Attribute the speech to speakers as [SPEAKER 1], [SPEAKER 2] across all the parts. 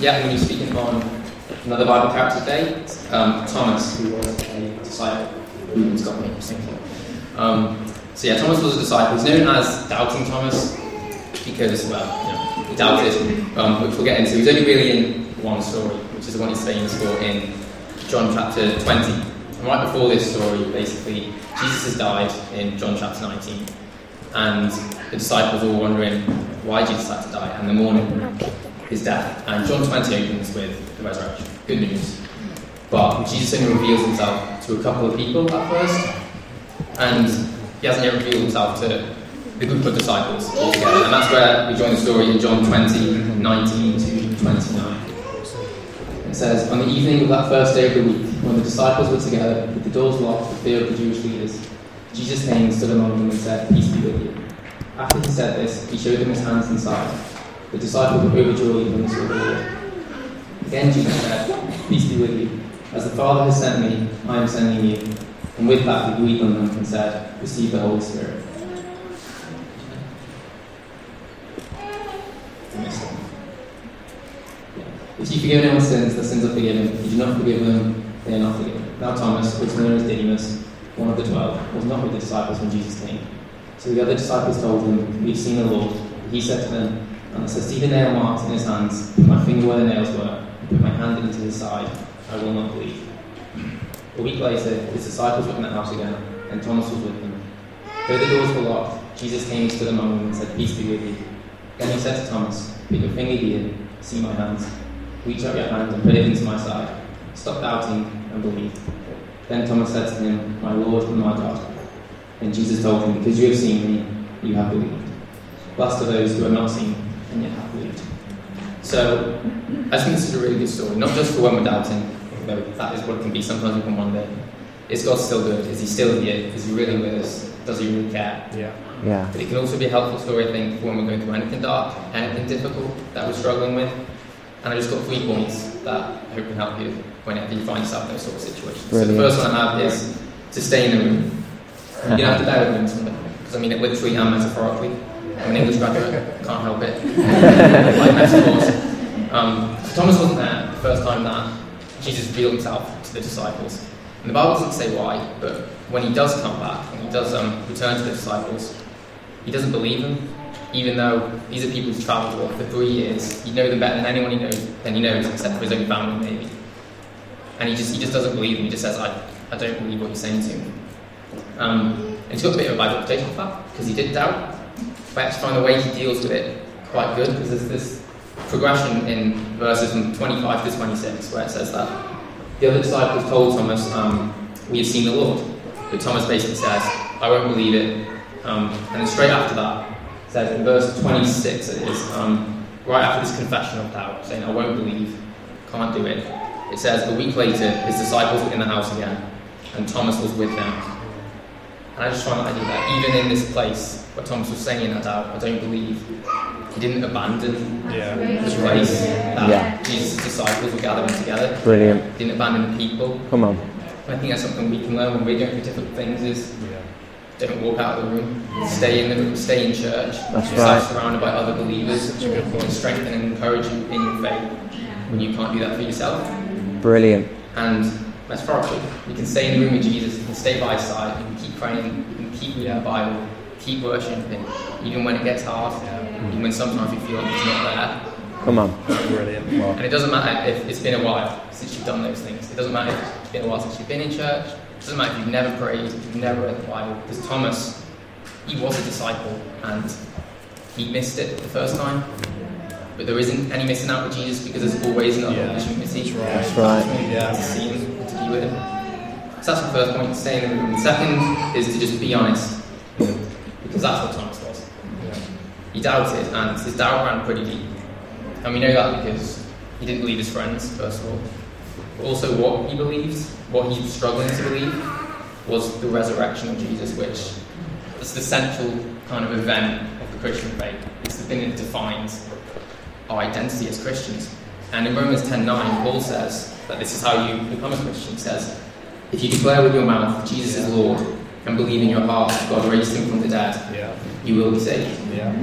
[SPEAKER 1] Yeah, I'm going to be speaking on another Bible character today, um, Thomas, who was a disciple who got me thinking. Um, so yeah, Thomas was a disciple. He's known as Doubting Thomas because, well, you know, he doubted, um, which we'll get into. He's only really in one story, which is the one he's famous for in John chapter 20. And right before this story, basically, Jesus has died in John chapter 19. And the disciples are wondering why did Jesus had to die, and the morning his death. And John 20 opens with the resurrection. Good news. But Jesus only reveals himself to a couple of people at first, and he hasn't yet revealed himself to the group of disciples altogether. And that's where we join the story in John 20, 19 to 29. It says, On the evening of that first day of the week, when the disciples were together, with the doors locked for fear of the Jewish leaders, Jesus came and stood among them and said, Peace be with you. After he said this, he showed them his hands and side. The disciple were overjoyed when they saw the Lord. Again, Jesus said, Peace be with you. As the Father has sent me, I am sending you. And with that, he breathed on them and said, Receive the Holy Spirit. If you forgive anyone's sins, their sins are forgiven. If you do not forgive them, they are not forgiven. Now Thomas, also known as Didymus, one of the twelve, was not with the disciples when Jesus came. So the other disciples told him, We've seen the Lord. He said to them, and I said, See the nail marks in his hands, put my finger where the nails were, put my hand into his side, I will not believe. A week later, his disciples were in the house again, and Thomas was with them. Though the doors were locked, Jesus came and stood among them and said, Peace be with you. Then he said to Thomas, Put your finger here, see my hands. Reach out your hand and put it into my side. Stop doubting and believe. Then Thomas said to him, My Lord and my God. And Jesus told him, Because you have seen me, you have believed. Blessed are those who have not seen and yet have believed. So, I think this is a really good story, not just for when we're doubting, though that is what it can be. Sometimes we can wonder, is God still good? Is He still here? Is He really with us? Does He really care?
[SPEAKER 2] Yeah.
[SPEAKER 3] Yeah.
[SPEAKER 1] But it can also be a helpful story, I think, for when we're going through anything dark, anything difficult that we're struggling with. And I just got three points that I hope can help you whenever you find yourself in those sort of situations. So the first one I have is to stay in the room. You're gonna have to bear with them, something because I mean it literally and metaphorically. I'm an English graduate, can't help it. like metaphors. Um, Thomas wasn't there the first time that Jesus revealed himself to the disciples. And the Bible doesn't say why, but when he does come back and he does um, return to the disciples, he doesn't believe them, even though these are people he's travelled with for three years. He knows them better than anyone he knows than he knows, except for his own family, maybe. And he just he just doesn't believe them. He just says, "I, I don't believe what you're saying to me." Um, and he's got a bit of a bad reputation for that because he did doubt. Actually find the way he deals with it quite good because there's this progression in verses from 25 to 26 where it says that the other disciples told Thomas, um, "We have seen the Lord," but Thomas basically says, "I won't believe it." Um, and then straight after that, says in verse 26, it is um, right after this confession of doubt, saying, "I won't believe, can't do it." It says a week later, his disciples were in the house again, and Thomas was with them. And I just find that idea that even in this place where Thomas was saying in that doubt, I don't believe, he didn't abandon
[SPEAKER 2] Yeah.
[SPEAKER 1] the place that
[SPEAKER 3] Yeah.
[SPEAKER 1] Jesus' disciples were gathering together.
[SPEAKER 3] Brilliant.
[SPEAKER 1] He didn't abandon the people.
[SPEAKER 3] Come on.
[SPEAKER 1] I think that's something we can learn when we're going through difficult things is
[SPEAKER 2] Yeah.
[SPEAKER 1] don't walk out of the room. Stay in the room, stay in church.
[SPEAKER 3] That's
[SPEAKER 1] stay
[SPEAKER 3] right.
[SPEAKER 1] surrounded by other believers
[SPEAKER 2] Such a good
[SPEAKER 1] who strengthen and encourage you in your faith when you can't do that for yourself.
[SPEAKER 3] Brilliant.
[SPEAKER 1] And metaphorically, you can stay in the room with Jesus, you can stay by his side, you can keep praying, you can keep reading the Bible, keep worshiping even when it gets hard, even when sometimes you feel like he's not there.
[SPEAKER 3] Come on.
[SPEAKER 2] Brilliant.
[SPEAKER 1] And it doesn't matter if it's been a while since you've done those things. It doesn't matter if it's been a while since you've been in church. It doesn't matter if you've never prayed, if you've never read the Bible. Because Thomas, he was a disciple and he missed it the first time. But there isn't any missing out with Jesus because there's always another
[SPEAKER 2] Yeah.
[SPEAKER 1] opportunity.
[SPEAKER 3] That's right.
[SPEAKER 2] Yeah.
[SPEAKER 1] To see him, to be with him. So that's the first point, stay in the room. The second is to just be honest. Because that's what Thomas was. He doubted, and his doubt ran pretty deep. And we know that because he didn't believe his friends, first of all. But also, what he believed, what he was struggling to believe, was the resurrection of Jesus, which is the central kind of event of the Christian faith. It's the thing that defines our identity as Christians. And in Romans 10:9, Paul says that this is how you become a Christian. He says, if you declare with your mouth Jesus is Lord and believe in your heart that God raised him from the dead,
[SPEAKER 2] Yeah.
[SPEAKER 1] you will be saved.
[SPEAKER 2] Yeah.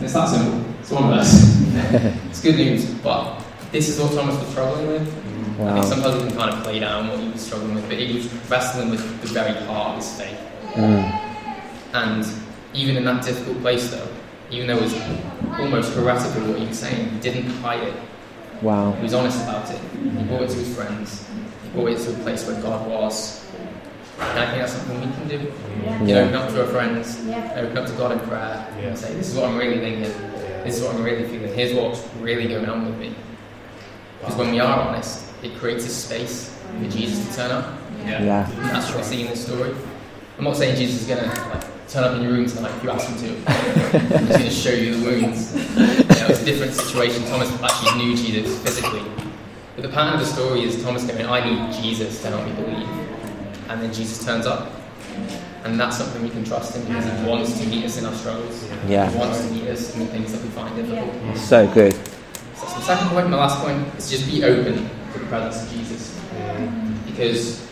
[SPEAKER 1] It's that simple. It's one verse. it's good news, but this is what Thomas was struggling with. I think sometimes we can kind of play down what he was struggling with, but he was wrestling with the very heart of his faith.
[SPEAKER 2] Mm.
[SPEAKER 1] And even in that difficult place, though, even though it was almost heretical what he was saying, he didn't hide it.
[SPEAKER 2] Wow.
[SPEAKER 1] He was honest about it. He brought it to his friends. He brought it to a place where God was. And I think that's something we can do. You
[SPEAKER 2] Yeah.
[SPEAKER 1] open up to our friends, open up to God in prayer,
[SPEAKER 3] Yeah.
[SPEAKER 1] and say, This is what I'm really thinking. This is what I'm really feeling. Here's what's really going on with me. Because when we are honest, it creates a space for Jesus to turn up.
[SPEAKER 2] Yeah.
[SPEAKER 1] And that's what we see in this story. I'm not saying Jesus is going to like, turn up in your room tonight if you ask him to. He's going to show you the wounds. You know, it's a different situation. Thomas actually knew Jesus physically. But the pattern of the story is Thomas going, I need Jesus to help me believe. And then Jesus turns up. And that's something we can trust in because he wants to meet us in our struggles.
[SPEAKER 2] Yeah.
[SPEAKER 1] He wants to meet us in the things that we find difficult.
[SPEAKER 2] So good.
[SPEAKER 1] So that's the second point. My last point is just be open to the presence of Jesus. Because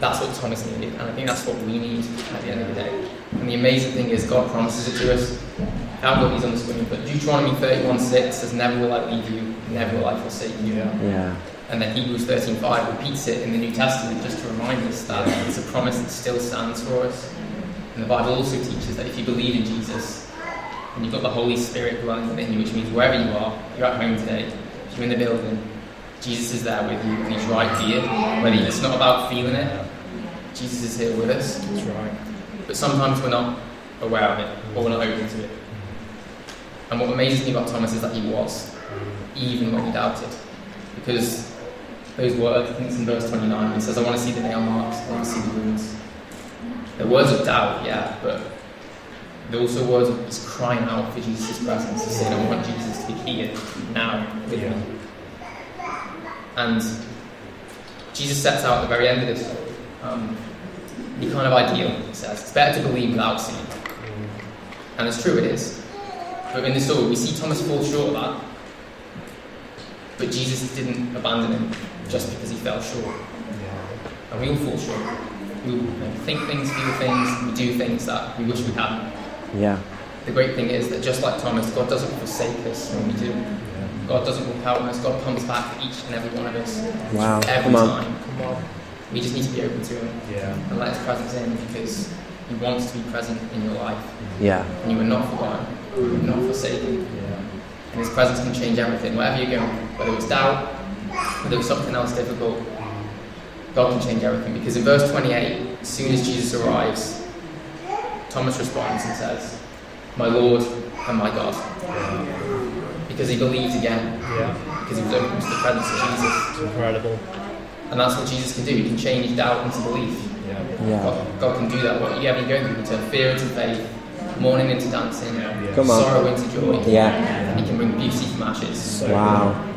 [SPEAKER 1] that's what Thomas needed, and I think that's what we need at the end of the day. And the amazing thing is, God promises it to us. I've got these on the screen, but Deuteronomy 31 6 says, Never will I leave you, never will I forsake you.
[SPEAKER 2] Yeah.
[SPEAKER 1] And then Hebrews 13 5 repeats it in the New Testament just to remind us that it's a promise that still stands for us. And the Bible also teaches that if you believe in Jesus, and you've got the Holy Spirit dwelling within you, which means wherever you are, you're at home today, if you're in the building, Jesus is there with you, and He's right here. Whether it's not about feeling it, Jesus is here with us.
[SPEAKER 3] That's right.
[SPEAKER 1] But sometimes we're not aware of it, or we're not open to it. And what amazes me about Thomas is that he was, even when he doubted. Because those words, I think it's in verse 29, he says, I want to see the nail marks, I want to see the wounds. They're words of doubt, yeah, but they're also words of crying out for Jesus' presence. He's saying, I want Jesus to be here, now, with
[SPEAKER 3] Yeah.
[SPEAKER 1] me. And Jesus sets out at the very end of this um, the kind of ideal, he says. It's better to believe without seeing. And it's true, it is. But in the story, we see Thomas fall short of that. But Jesus didn't abandon him just because he fell short. And we all fall short. We all you know, think things, feel things, we do things that we wish we hadn't.
[SPEAKER 2] Yeah.
[SPEAKER 1] The great thing is that just like Thomas, God doesn't forsake us when we do. God doesn't walk out on us. God comes back for each and every one of us.
[SPEAKER 2] Wow.
[SPEAKER 1] Every
[SPEAKER 2] Come on.
[SPEAKER 1] time.
[SPEAKER 3] Come on.
[SPEAKER 1] We just need to be open to Him
[SPEAKER 3] Yeah.
[SPEAKER 1] and let His presence in because He wants to be present in your life.
[SPEAKER 2] Yeah.
[SPEAKER 1] And you are not forgotten. You are not forsaken.
[SPEAKER 3] Yeah.
[SPEAKER 1] And His presence can change everything. Wherever you're going, whether it's doubt, whether it's something else difficult, God can change everything. Because in verse 28, as soon as Jesus arrives, Thomas responds and says, My Lord and my God. Because he believed again,
[SPEAKER 3] Yeah.
[SPEAKER 1] because he was open to the presence of Jesus.
[SPEAKER 3] It's incredible.
[SPEAKER 1] And that's what Jesus can do. He can change doubt into belief.
[SPEAKER 3] Yeah.
[SPEAKER 2] Yeah.
[SPEAKER 1] God, God can do that. Whatever you're going through, can fear into faith, mourning into dancing,
[SPEAKER 3] Yeah.
[SPEAKER 2] Come on.
[SPEAKER 1] sorrow into joy.
[SPEAKER 2] Yeah.
[SPEAKER 1] And he can bring beauty from ashes.
[SPEAKER 3] So
[SPEAKER 2] Wow.
[SPEAKER 3] good.